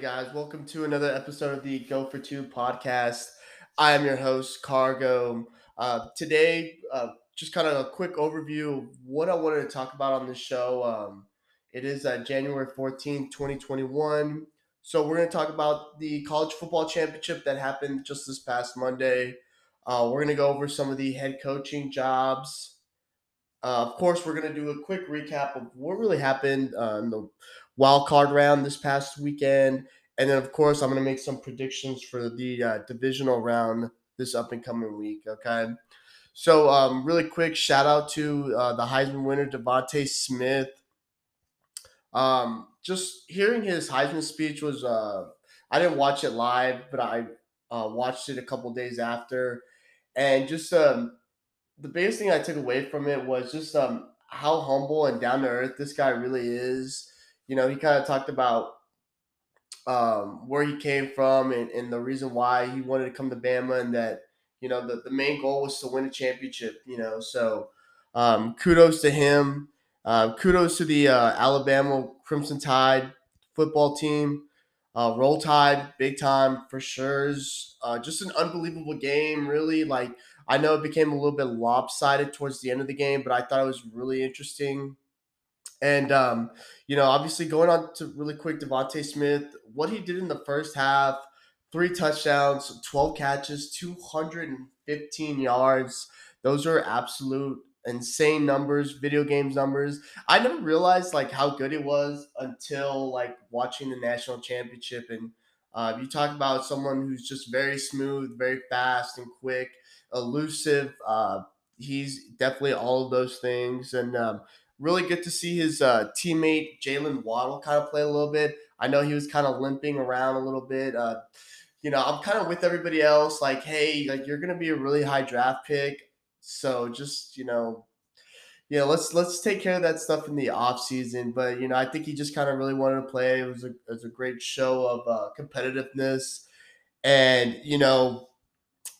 Guys. Welcome to another episode of the Go for Two podcast. I am your host, Cargo. Uh, today, uh, just kind of a quick overview of what I wanted to talk about on this show. Um, it is uh, January 14th, 2021. So, we're going to talk about the college football championship that happened just this past Monday. Uh, we're going to go over some of the head coaching jobs. Uh, of course, we're going to do a quick recap of what really happened uh, in the wild card round this past weekend. And then, of course, I'm going to make some predictions for the uh, divisional round this up and coming week. Okay. So, um, really quick shout out to uh, the Heisman winner, DeVonta Smith. Um, just hearing his Heisman speech was, uh, I didn't watch it live, but I uh, watched it a couple days after. And just um, the biggest thing I took away from it was just um, how humble and down to earth this guy really is. You know, he kind of talked about um, where he came from and, and the reason why he wanted to come to Bama and that, you know, the, the main goal was to win a championship, you know. So um, kudos to him. Uh, kudos to the uh, Alabama Crimson Tide football team. Uh, roll Tide, big time for sure. Uh, just an unbelievable game, really. Like, I know it became a little bit lopsided towards the end of the game, but I thought it was really interesting. And um, you know, obviously going on to really quick, DeVonta Smith, what he did in the first half, three touchdowns, 12 catches, 215 yards. Those are absolute insane numbers, video games numbers. I never realized like how good it was until like watching the national championship and uh, you talk about someone who's just very smooth, very fast and quick elusive. Uh, he's definitely all of those things, and um, really good to see his uh, teammate Jaylen Waddle kind of play a little bit. I know he was kind of limping around a little bit. Uh, you know, I'm kind of with everybody else. Like, hey, like you're gonna be a really high draft pick, so just you know, know, let's let's take care of that stuff in the off season. But you know, I think he just kind of really wanted to play. It was a it was a great show of uh, competitiveness, and you know,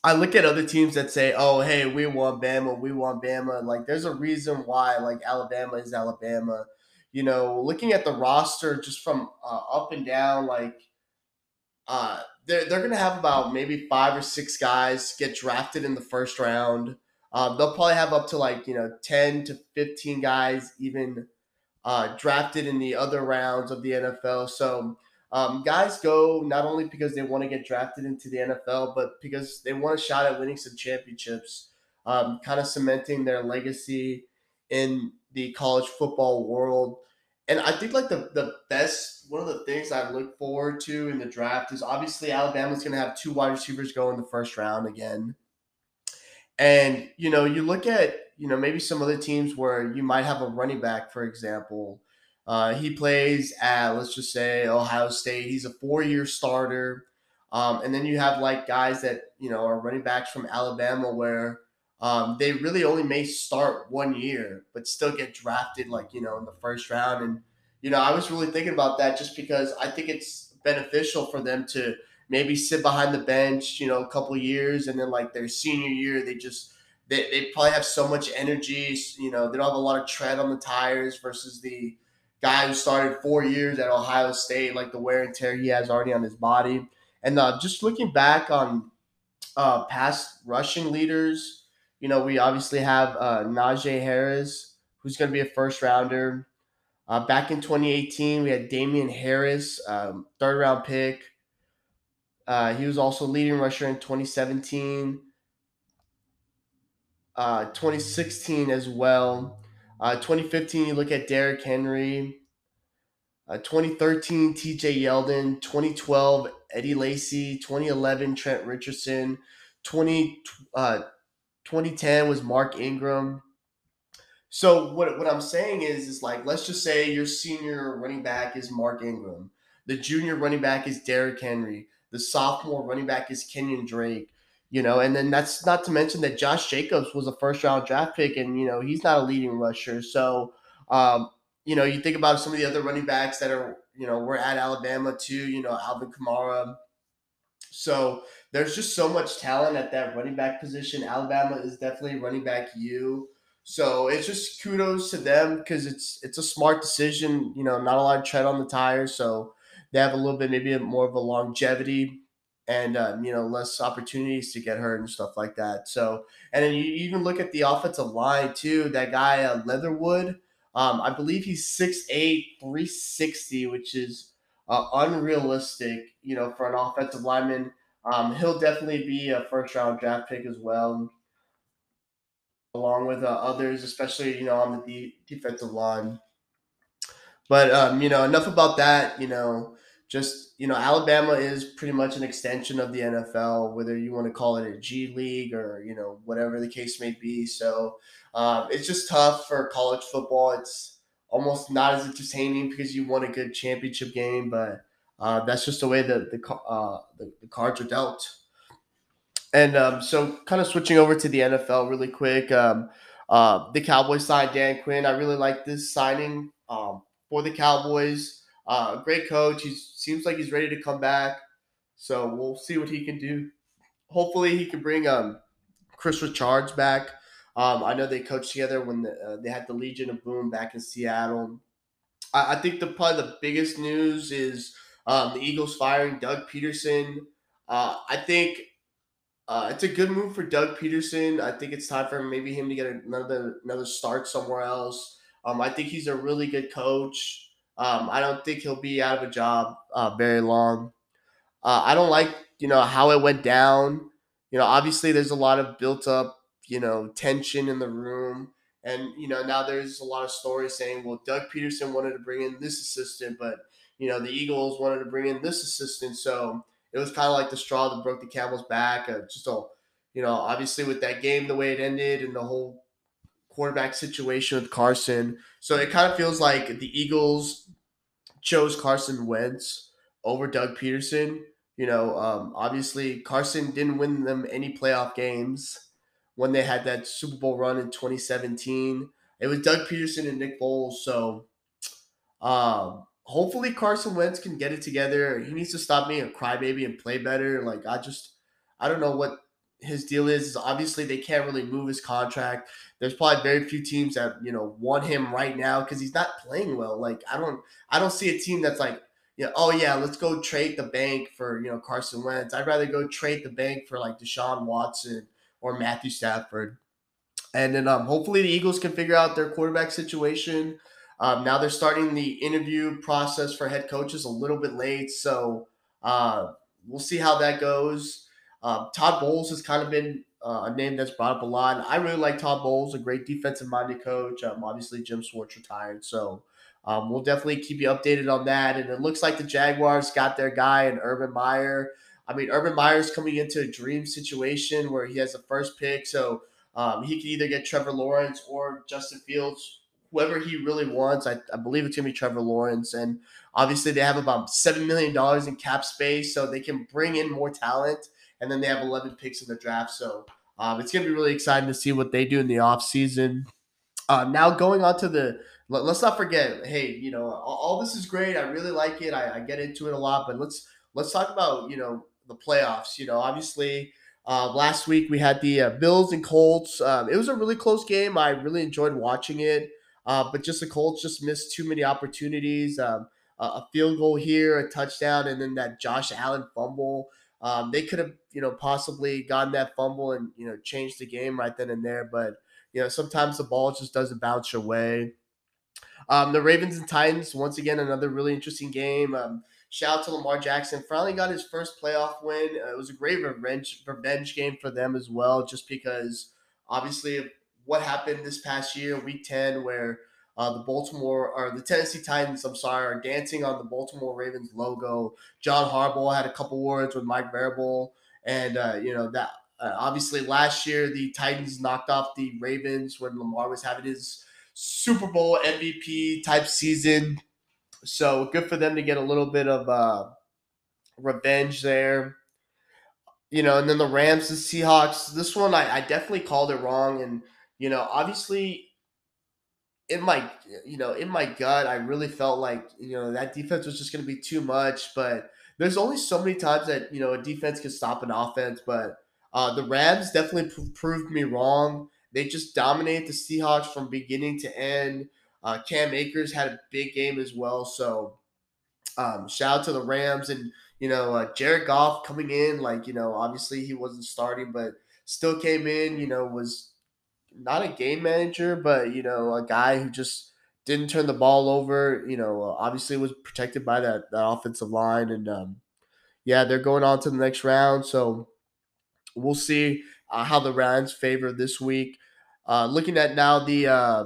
I look at other teams that say, "Oh, hey, we want Bama, we want Bama." Like, there's a reason why, like Alabama is Alabama. You know, looking at the roster just from uh, up and down, like, uh, they're they're gonna have about maybe five or six guys get drafted in the first round. Um, they'll probably have up to like you know ten to fifteen guys even uh, drafted in the other rounds of the NFL. So um, guys go not only because they want to get drafted into the NFL, but because they want a shot at winning some championships, um, kind of cementing their legacy in the college football world. And I think like the, the best one of the things I look forward to in the draft is obviously Alabama's going to have two wide receivers go in the first round again. And you know, you look at you know maybe some other teams where you might have a running back, for example, uh, he plays at, let's just say, Ohio State. He's a four year starter. Um, and then you have like guys that, you know, are running backs from Alabama where um, they really only may start one year, but still get drafted like, you know, in the first round. And, you know, I was really thinking about that just because I think it's beneficial for them to maybe sit behind the bench, you know, a couple years. And then like their senior year, they just, they, they probably have so much energy. You know, they don't have a lot of tread on the tires versus the, guy who started four years at Ohio State, like the wear and tear he has already on his body. And uh, just looking back on uh, past rushing leaders, you know, we obviously have uh, Najee Harris, who's going to be a first rounder. Uh, back in 2018, we had Damien Harris, um, third round pick. Uh, he was also leading rusher in 2017, uh, 2016 as well. Uh, 2015, you look at Derrick Henry. Uh, 2013, TJ Yeldon. 2012, Eddie Lacy. 2011, Trent Richardson. 20, uh, 2010 was Mark Ingram. So what, what I'm saying is, is like, let's just say your senior running back is Mark Ingram. The junior running back is Derrick Henry. The sophomore running back is Kenyon Drake you know, and then that's not to mention that Josh Jacobs was a first round draft pick, and you know he's not a leading rusher. So, um, you know, you think about some of the other running backs that are, you know, we're at Alabama too. You know, Alvin Kamara. So there's just so much talent at that running back position. Alabama is definitely running back you. So it's just kudos to them because it's it's a smart decision. You know, not a lot of tread on the tires. So they have a little bit maybe more of a longevity and um, you know less opportunities to get hurt and stuff like that. So and then you even look at the offensive line too. That guy uh, Leatherwood, um, I believe he's 6'8", 360, which is uh, unrealistic. You know, for an offensive lineman, um, he'll definitely be a first round draft pick as well, along with uh, others, especially you know on the de- defensive line. But um, you know, enough about that. You know, just you know, Alabama is pretty much an extension of the NFL, whether you want to call it a G League or you know whatever the case may be. So um, it's just tough for college football. It's almost not as entertaining because you want a good championship game, but uh, that's just the way that the, uh, the, the cards are dealt. And um, so, kind of switching over to the NFL really quick. Um, uh, the Cowboys signed Dan Quinn. I really like this signing. Um, for the Cowboys. Uh, great coach. He seems like he's ready to come back. So we'll see what he can do. Hopefully, he can bring um, Kris Richards back. Um, I know they coached together when the, uh, they had the Legion of Boom back in Seattle. I, I think the probably the biggest news is um, the Eagles firing Doug Pederson. Uh, I think uh, it's a good move for Doug Pederson. I think it's time for maybe him to get another another start somewhere else. Um, I think he's a really good coach. Um, I don't think he'll be out of a job uh, very long. Uh, I don't like you know how it went down. You know, obviously there's a lot of built up you know tension in the room, and you know now there's a lot of stories saying, well, Doug Pederson wanted to bring in this assistant, but you know the Eagles wanted to bring in this assistant, so it was kind of like the straw that broke the camel's back. Uh, just a you know obviously with that game the way it ended and the whole quarterback situation with Carson. So it kind of feels like the Eagles chose Carson Wentz over Doug Pederson. You know, um, obviously Carson didn't win them any playoff games when they had that Super Bowl run in 2017. It was Doug Pederson and Nick Foles. So um, hopefully Carson Wentz can get it together. He needs to stop being a crybaby and play better. Like I just, I don't know what his deal is, is obviously they can't really move his contract. There's probably very few teams that you know want him right now because he's not playing well. Like I don't I don't see a team that's like you know, oh yeah, let's go trade the bank for you know Carson Wentz. I'd rather go trade the bank for like Deshaun Watson or Matthew Stafford. And then um, hopefully the Eagles can figure out their quarterback situation. Um, now they're starting the interview process for head coaches a little bit late, so uh, we'll see how that goes. Um, Todd Bowles has kind of been uh, a name that's brought up a lot. I really like Todd Bowles, a great defensive minded coach. Um, obviously, Jim Schwartz retired. So um, we'll definitely keep you updated on that. And it looks like the Jaguars got their guy in Urban Meyer. I mean, Urban Meyer's coming into a dream situation where he has the first pick. So um, he can either get Trevor Lawrence or Justin Fields, whoever he really wants. I, I believe it's going to be Trevor Lawrence. And obviously, they have about $7 million in cap space, so they can bring in more talent and then they have 11 picks in the draft. So um, it's going to be really exciting to see what they do in the offseason. Uh, now going on to the let, us not forget hey you know all, all, this is great. I really like it. I, I, get into it a lot but let's let's talk about you know the playoffs. You know obviously uh, last week we had the uh, bills and colts. Um, it was a really close game. I really enjoyed watching it. Uh, but just the colts just missed too many opportunities. Um, a field goal here a touchdown and then that josh allen fumble. Um, they could have, you know, possibly gotten that fumble and you know changed the game right then and there. But you know, sometimes the ball just doesn't bounce your way. Um, the Ravens and Titans, once again, another really interesting game. Um, shout out to Lamar Jackson. Finally got his first playoff win. Uh, it was a great revenge revenge game for them as well, just because obviously what happened this past year, Week Ten, where uh, the Baltimore or the Tennessee Titans, I'm sorry, are dancing on the Baltimore Ravens logo. John Harbaugh had a couple words with Mike Vrabel, and uh, you know that uh, obviously last year the Titans knocked off the Ravens when Lamar was having his Super Bowl MVP type season. So good for them to get a little bit of uh, revenge there. You know, and then the Rams, the Seahawks. This one I, I definitely called it wrong, and you know, obviously in my you know in my gut i really felt like you know that defense was just going to be too much but there's only so many times that you know a defense can stop an offense but uh, the rams definitely proved me wrong they just dominate the seahawks from beginning to end uh, cam akers had a big game as well so Um, shout out to the Rams and you know uh, Jared Goff coming in. Like you know, obviously he wasn't starting, but still came in. You know, was not a game manager, but you know, a guy who just didn't turn the ball over. You know, obviously was protected by that, that offensive line, and um, yeah, they're going on to the next round. So we'll see uh, how the Rams favor this week. Uh, looking at now the uh,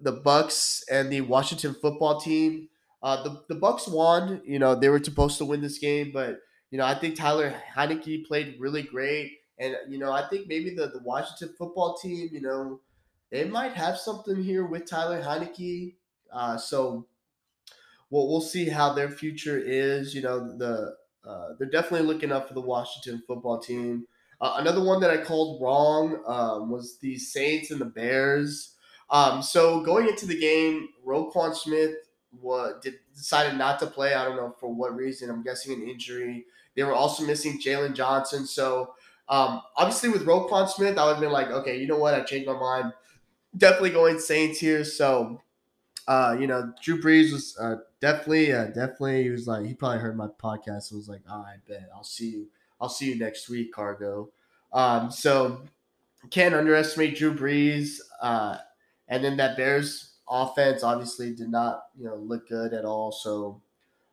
the Bucks and the Washington football team. Uh, the the Bucks won. You know they were supposed to win this game, but you know I think Taylor Heinicke played really great, and you know I think maybe the the Washington football team, you know, they might have something here with Taylor Heinicke. Uh, so we'll we'll see how their future is. You know the uh, they're definitely looking up for the Washington football team. Uh, another one that I called wrong um, was the Saints and the Bears. Um, so going into the game, Roquan Smith what did, decided not to play. I don't know for what reason. I'm guessing an injury. They were also missing Jaylon Johnson. So um, obviously with Roquan Smith, I would have been like, okay, you know what? I changed my mind. Definitely going Saints here. So uh, you know, Drew Brees was uh, definitely, uh, definitely. He was like, he probably heard my podcast. So was like, all right, bet I'll see you. I'll see you next week, Cargo. Um, so can't underestimate Drew Brees. Uh, and then that Bears offense obviously did not, you know, look good at all. So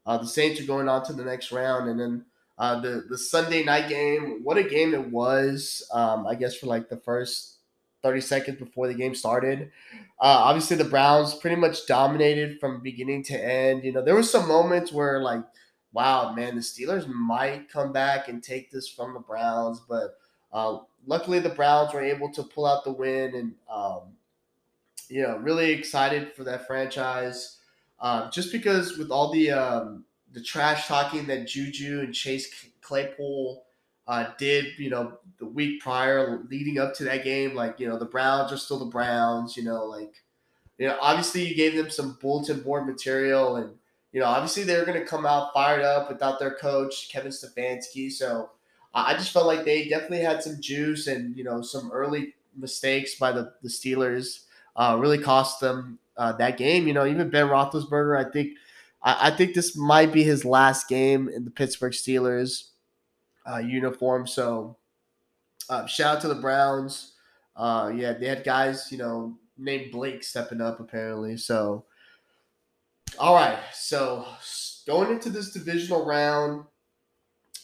uh, the Saints are going on to the next round, and then uh, the the Sunday night game. What a game it was! Um, I guess for like the first thirty seconds before the game started. Uh, obviously, the Browns pretty much dominated from beginning to end. You know, there were some moments where like, wow, man, the Steelers might come back and take this from the Browns, but uh, luckily the Browns were able to pull out the win and. Um, you know, really excited for that franchise. Um, just because with all the um, the trash talking that Juju and Chase Claypool uh, did, you know, the week prior leading up to that game, like you know, the Browns are still the Browns. You know, like you know, obviously you gave them some bulletin board material, and you know, obviously they're going to come out fired up without their coach Kevin Stefanski. So I just felt like they definitely had some juice and you know some early mistakes by the the Steelers uh, really cost them uh, that game. You know, even Ben Roethlisberger, I think, I, I, think this might be his last game in the Pittsburgh Steelers uh, uniform. So, uh, shout out to the Browns. Uh, yeah, they had guys, you know, named Blake stepping up apparently. So, all right, so going into this divisional round,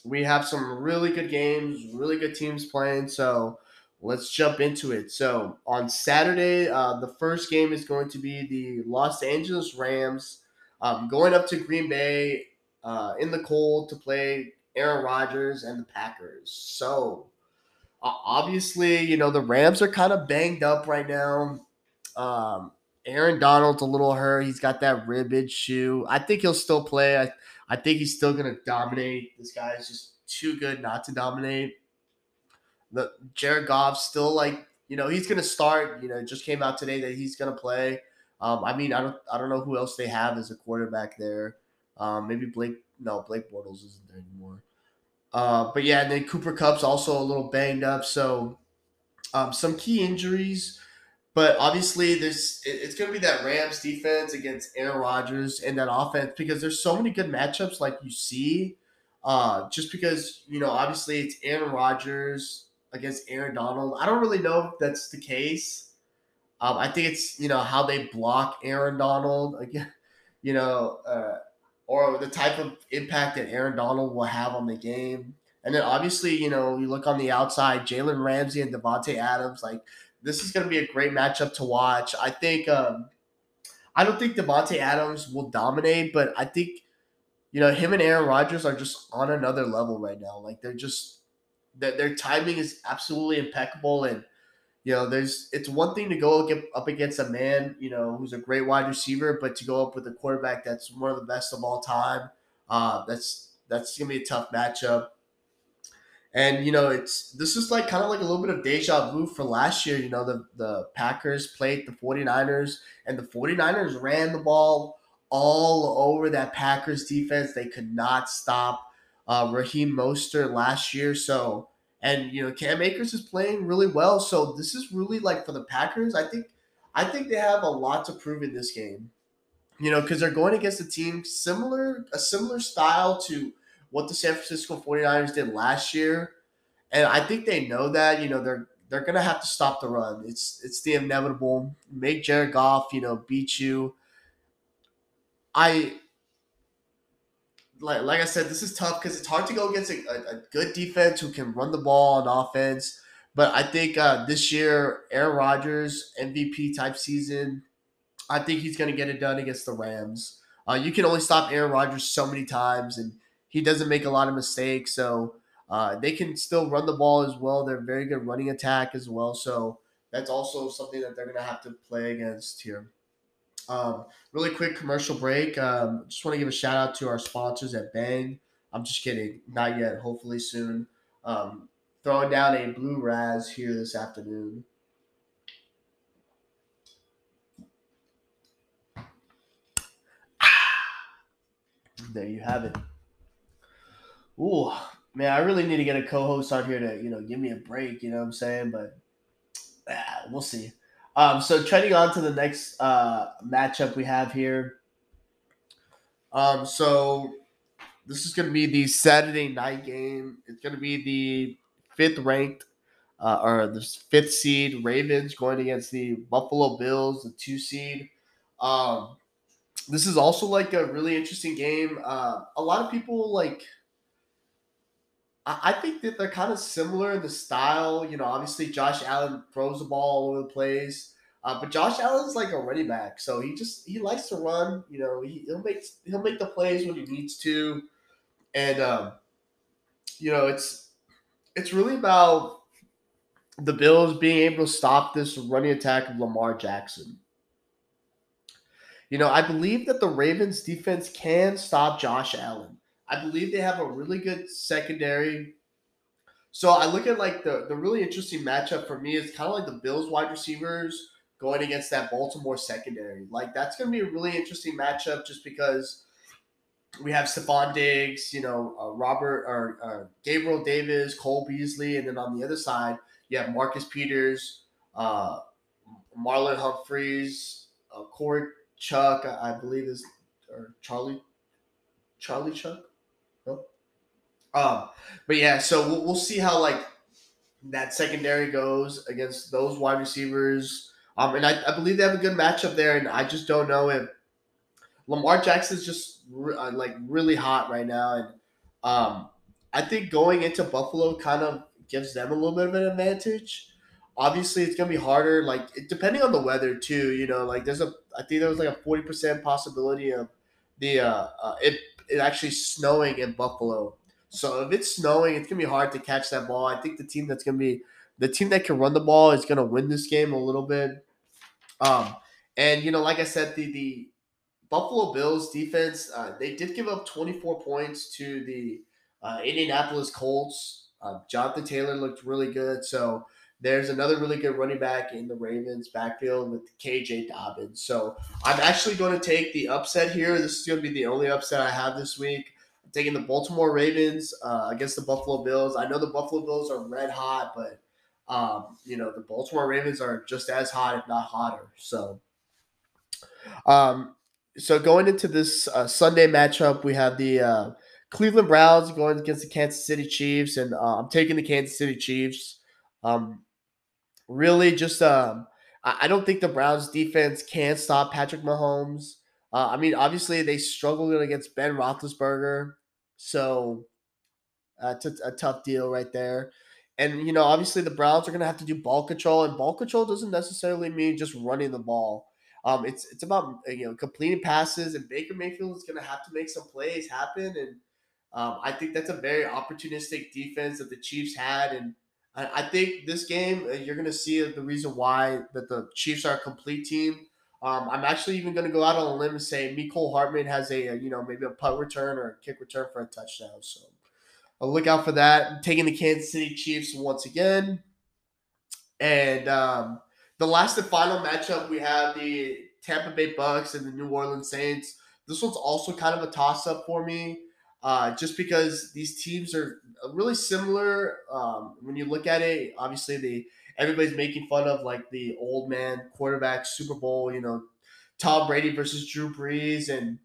we have some really good games, really good teams playing. So let's jump into it. So on Saturday, uh, the first game is going to be the Los Angeles Rams um, going up to Green Bay uh, in the cold to play Aaron Rodgers and the Packers. So obviously, you know the Rams are kind of banged up right now. Um, Aaron Donald's a little hurt. He's got that rib issue. I think he'll still play. I, I think he's still going to dominate. This guy is just too good not to dominate the Jared Goff still like you know he's gonna start. You know, just came out today that he's gonna play. Um, I mean, I don't I don't know who else they have as a quarterback there. Um, maybe Blake. No, Blake Bortles isn't there anymore. Uh, but yeah, and then Cooper Kupp's also a little banged up. So um, some key injuries. But obviously, there's it's going to be that Rams defense against Aaron Rodgers and that offense because there's so many good matchups like you see. Uh, just because you know, obviously, it's Aaron Rodgers against Aaron Donald. I don't really know if that's the case. Um, I think it's you know how they block Aaron Donald again, you know, uh, or the type of impact that Aaron Donald will have on the game. And then obviously, you know, you look on the outside, Jalen Ramsey and Davante Adams. Like this is going to be a great matchup to watch. I think. Um, I don't think Davante Adams will dominate, but I think, you know, him and Aaron Rodgers are just on another level right now. Like they're just that their timing is absolutely impeccable and you know there's it's one thing to go up against a man you know who's a great wide receiver but to go up with a quarterback that's one of the best of all time uh, that's that's gonna be a tough matchup and you know it's this is like kind of like a little bit of deja vu for last year you know the the packers played the 49ers and the 49ers ran the ball all over that packers defense they could not stop uh, Raheem Mostert last year. So, and you know, Cam Akers is playing really well. So this is really like for the Packers. I think, I think they have a lot to prove in this game. You know, because they're going against a team similar, a similar style to what the San Francisco 49ers did last year. And I think they know that, you know, they're they're gonna have to stop the run. It's it's the inevitable. Make Jared Goff, you know, beat you. I like like I said, this is tough because it's hard to go against a, a, good defense who can run the ball on offense. But I think uh, this year, Aaron Rodgers MVP type season, I think he's going to get it done against the Rams. Uh, you can only stop Aaron Rodgers so many times, and he doesn't make a lot of mistakes. So uh, they can still run the ball as well. They're very good running attack as well. So that's also something that they're going to have to play against here. Um, really quick commercial break. Um, just want to give a shout out to our sponsors at Bang. I'm just kidding, not yet. Hopefully soon. Um, throwing down a blue raz here this afternoon. There you have it. Ooh, man, I really need to get a co-host on here to you know give me a break. You know what I'm saying? But ah, we'll see. Um, so trending on to the next uh, matchup we have here. Um, so this is going to be the Saturday night game. It's going to be the fifth ranked uh, or the fifth seed Ravens going against the Buffalo Bills, the two seed. Um, this is also like a really interesting game. Uh, a lot of people like I think that they're kind of similar in the style. You know, obviously Josh Allen throws the ball all over the place, uh, but Josh Allen's like a running back, so he just he likes to run. You know, he, will make he'll make the plays when he needs to, and um, you know it's it's really about the Bills being able to stop this running attack of Lamar Jackson. You know, I believe that the Ravens defense can stop Josh Allen. I believe they have a really good secondary. So I look at like the the really interesting matchup for me is kind of like the Bills wide receivers going against that Baltimore secondary. Like that's going to be a really interesting matchup just because we have Stefon Diggs, you know, uh, Robert or uh, Gabriel Davis, Cole Beasley, and then on the other side you have Marcus Peters, uh, Marlon Humphreys, uh, Corey Chuck, I believe is or Charlie Charlie Chuck. Um, but yeah, so we'll, we'll see how like that secondary goes against those wide receivers. Um, and I, I believe they have a good matchup there, and I just don't know if Lamar Jackson's just re- uh, like really hot right now, and um, I think going into Buffalo kind of gives them a little bit of an advantage. Obviously, it's gonna be harder, like depending on the weather too. You know, like there's a I think there was like a forty percent possibility of the uh, uh it it actually snowing in Buffalo so if it's snowing, it's gonna be hard to catch that ball. I think the team that's gonna be the team that can run the ball is gonna win this game a little bit. Um, and you know, like I said, the the Buffalo Bills defense uh, they did give up 24 points to the uh, Indianapolis Colts. Uh, Jonathan Taylor looked really good, so there's another really good running back in the Ravens backfield with KJ Dobbins. So I'm actually going to take the upset here. This is going to be the only upset I have this week taking the Baltimore Ravens uh, against the Buffalo Bills. I know the Buffalo Bills are red hot, but um, you know the Baltimore Ravens are just as hot, if not hotter. So, um, so going into this uh, Sunday matchup, we have the uh, Cleveland Browns going against the Kansas City Chiefs, and uh, I'm taking the Kansas City Chiefs. Um, really, just um, I, don't think the Browns defense can stop Patrick Mahomes. Uh, I mean, obviously they struggled against Ben Roethlisberger, so uh, it's a, a tough deal right there. And you know, obviously the Browns are going to have to do ball control, and ball control doesn't necessarily mean just running the ball. Um, it's it's about you know completing passes, and Baker Mayfield is going to have to make some plays happen. And um, I think that's a very opportunistic defense that the Chiefs had, and I, I think this game uh, you're going to see the reason why that the Chiefs are a complete team um, I'm actually even going to go out on a limb and say Mecole Hardman has a, a, you know maybe a punt return or a kick return for a touchdown. So I'll look out for that. I'm taking the Kansas City Chiefs once again, and um, the last and final matchup we have the Tampa Bay Bucks and the New Orleans Saints. This one's also kind of a toss up for me, uh, just because these teams are really similar. Um, when you look at it, obviously the everybody's making fun of like the old man quarterback Super Bowl, you know, Tom Brady versus Drew Brees, and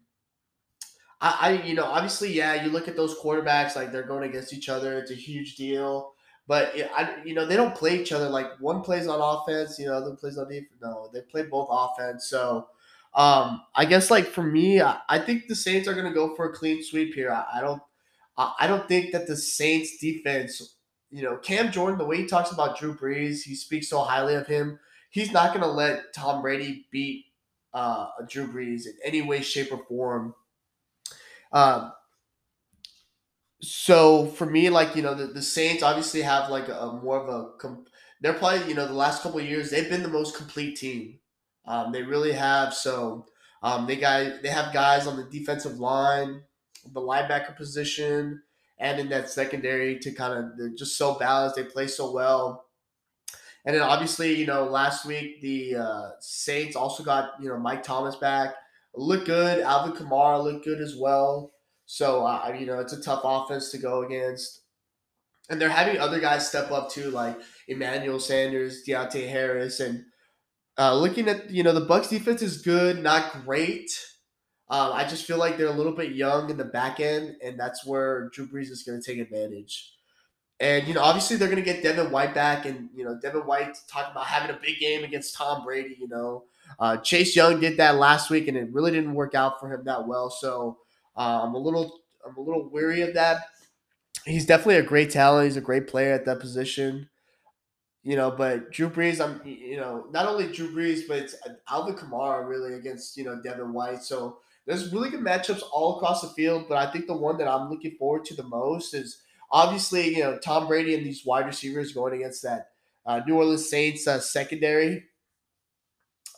I, I, you know, obviously, yeah, you look at those quarterbacks like they're going against each other. It's a huge deal. But I, you know, they don't play each other. Like one plays on offense, you know, other plays on defense. No, they play both offense. So, um, I guess like for me, I, I think the Saints are going to go for a clean sweep here. I, I don't, I, I don't think that the Saints defense, you know, Cam Jordan, the way he talks about Drew Brees, he speaks so highly of him. He's not going to let Tom Brady beat uh, Drew Brees in any way, shape, or form. Um, so for me, like you know, the, the Saints obviously have like a, more of a. they're probably you know the last couple years they've been the most complete team. Um, they really have. So um, they got they have guys on the defensive line, the linebacker position, and in that secondary to kind of they're just so balanced. They play so well. And then obviously, you know, last week the uh, Saints also got you know Mike Thomas back, looked good. Alvin Kamara looked good as well. So uh, you know, it's a tough offense to go against. And they're having other guys step up too, like Emmanuel Sanders, Deonte Harris, and uh, looking at you know the Bucks defense is good, not great. Um, I just feel like they're a little bit young in the back end, and that's where Drew Brees is going to take advantage. And you know, obviously they're going to get Devin White back, and you know, Devin White talking about having a big game against Tom Brady. You know, uh, Chase Young did that last week, and it really didn't work out for him that well. So uh, I'm a little I'm a little weary of that. He's definitely a great talent. He's a great player at that position. You know, but Drew Brees, I'm you know not only Drew Brees, but it's Alvin Kamara really against you know Devin White. So there's really good matchups all across the field. But I think the one that I'm looking forward to the most is obviously you know Tom Brady and these wide receivers going against that uh, New Orleans Saints uh, secondary.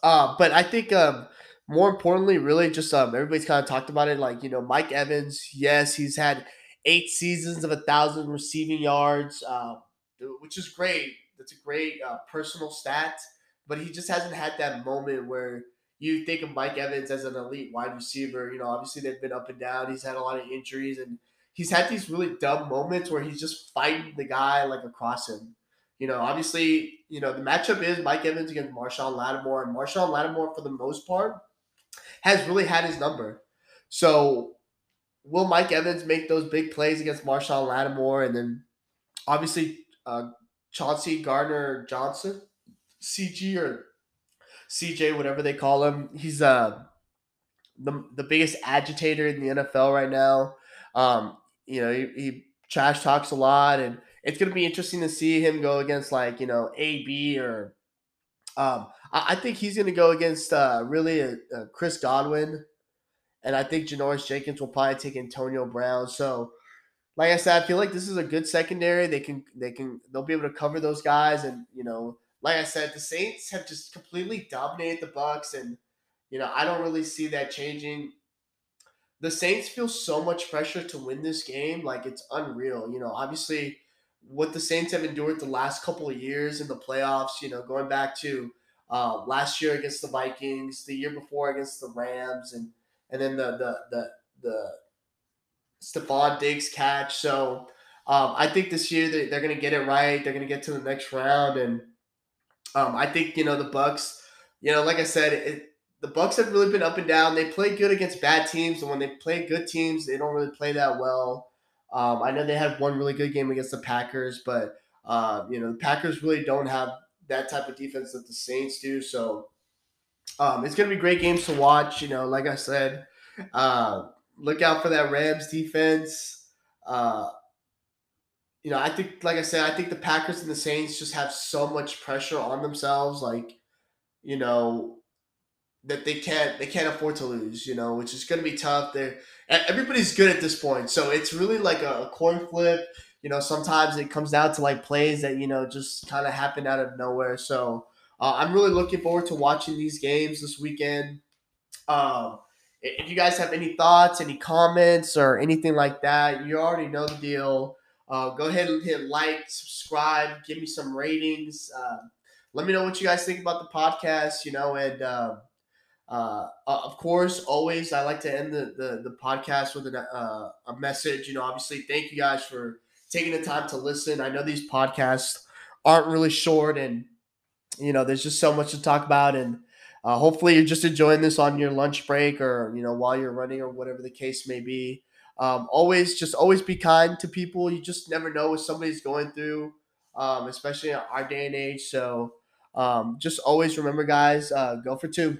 Uh, but I think um, more importantly, really just um, everybody's kind of talked about it. Like you know, Mike Evans, yes, he's had eight seasons of a thousand receiving yards, uh, which is great. That's a great uh, personal stat, but he just hasn't had that moment where you think of Mike Evans as an elite wide receiver. You know, obviously they've been up and down. He's had a lot of injuries, and he's had these really dumb moments where he's just fighting the guy like across him. You know, obviously, you know the matchup is Mike Evans against Marshon Lattimore, and Marshon Lattimore for the most part has really had his number. So will Mike Evans make those big plays against Marshon Lattimore and then obviously uh, Chauncey Gardner Johnson, CG or CJ, whatever they call him. He's uh, the, the biggest agitator in the NFL right now. Um, you know, he, he trash talks a lot, and it's going to be interesting to see him go against like you know AB or um, I, I think he's going to go against uh, really a, a Chris Godwin, and I think Janoris Jenkins will probably take Antonio Brown. So, like I said, I feel like this is a good secondary. They can they can they'll be able to cover those guys, and you know, like I said, the Saints have just completely dominated the Bucks, and you know, I don't really see that changing. The Saints feel so much pressure to win this game, like it's unreal. You know, obviously, what the Saints have endured the last couple of years in the playoffs. You know, going back to uh, last year against the Vikings, the year before against the Rams, and and then the the the the Stefon Diggs catch. So um, I think this year they, they're going to get it right. They're going to get to the next round, and um, I think you know the Bucks. You know, like I said, it, the Bucks have really been up and down. They play good against bad teams, and when they play good teams, they don't really play that well. Um, I know they had one really good game against the Packers, but uh, you know the Packers really don't have that type of defense that the Saints do. So um, it's going to be great games to watch. You know, like I said, uh, look out for that Rams defense. Uh, you know, I think, like I said, I think the Packers and the Saints just have so much pressure on themselves, like, you know, that they can't they can't afford to lose. You know, which is going to be tough. There, everybody's good at this point, so it's really like a, a coin flip you know, sometimes it comes down to like plays that, you know, just kind of happen out of nowhere. So uh, I'm really looking forward to watching these games this weekend. Um, if you guys have any thoughts, any comments, or anything like that, you already know the deal. Uh, go ahead and hit like, subscribe, give me some ratings. Uh, let me know what you guys think about the podcast, you know, and um, uh, uh, of course, always I like to end the, the, the podcast with a, uh, a message. You know, obviously, thank you guys for taking the time to listen. I know these podcasts aren't really short, and you know, there's just so much to talk about. And Uh, hopefully, you're just enjoying this on your lunch break or you know while you're running or whatever the case may be. Um, always, just always be kind to people. You just never know what somebody's going through, um, especially in our day and age. So, um, just always remember, guys, uh, go for two.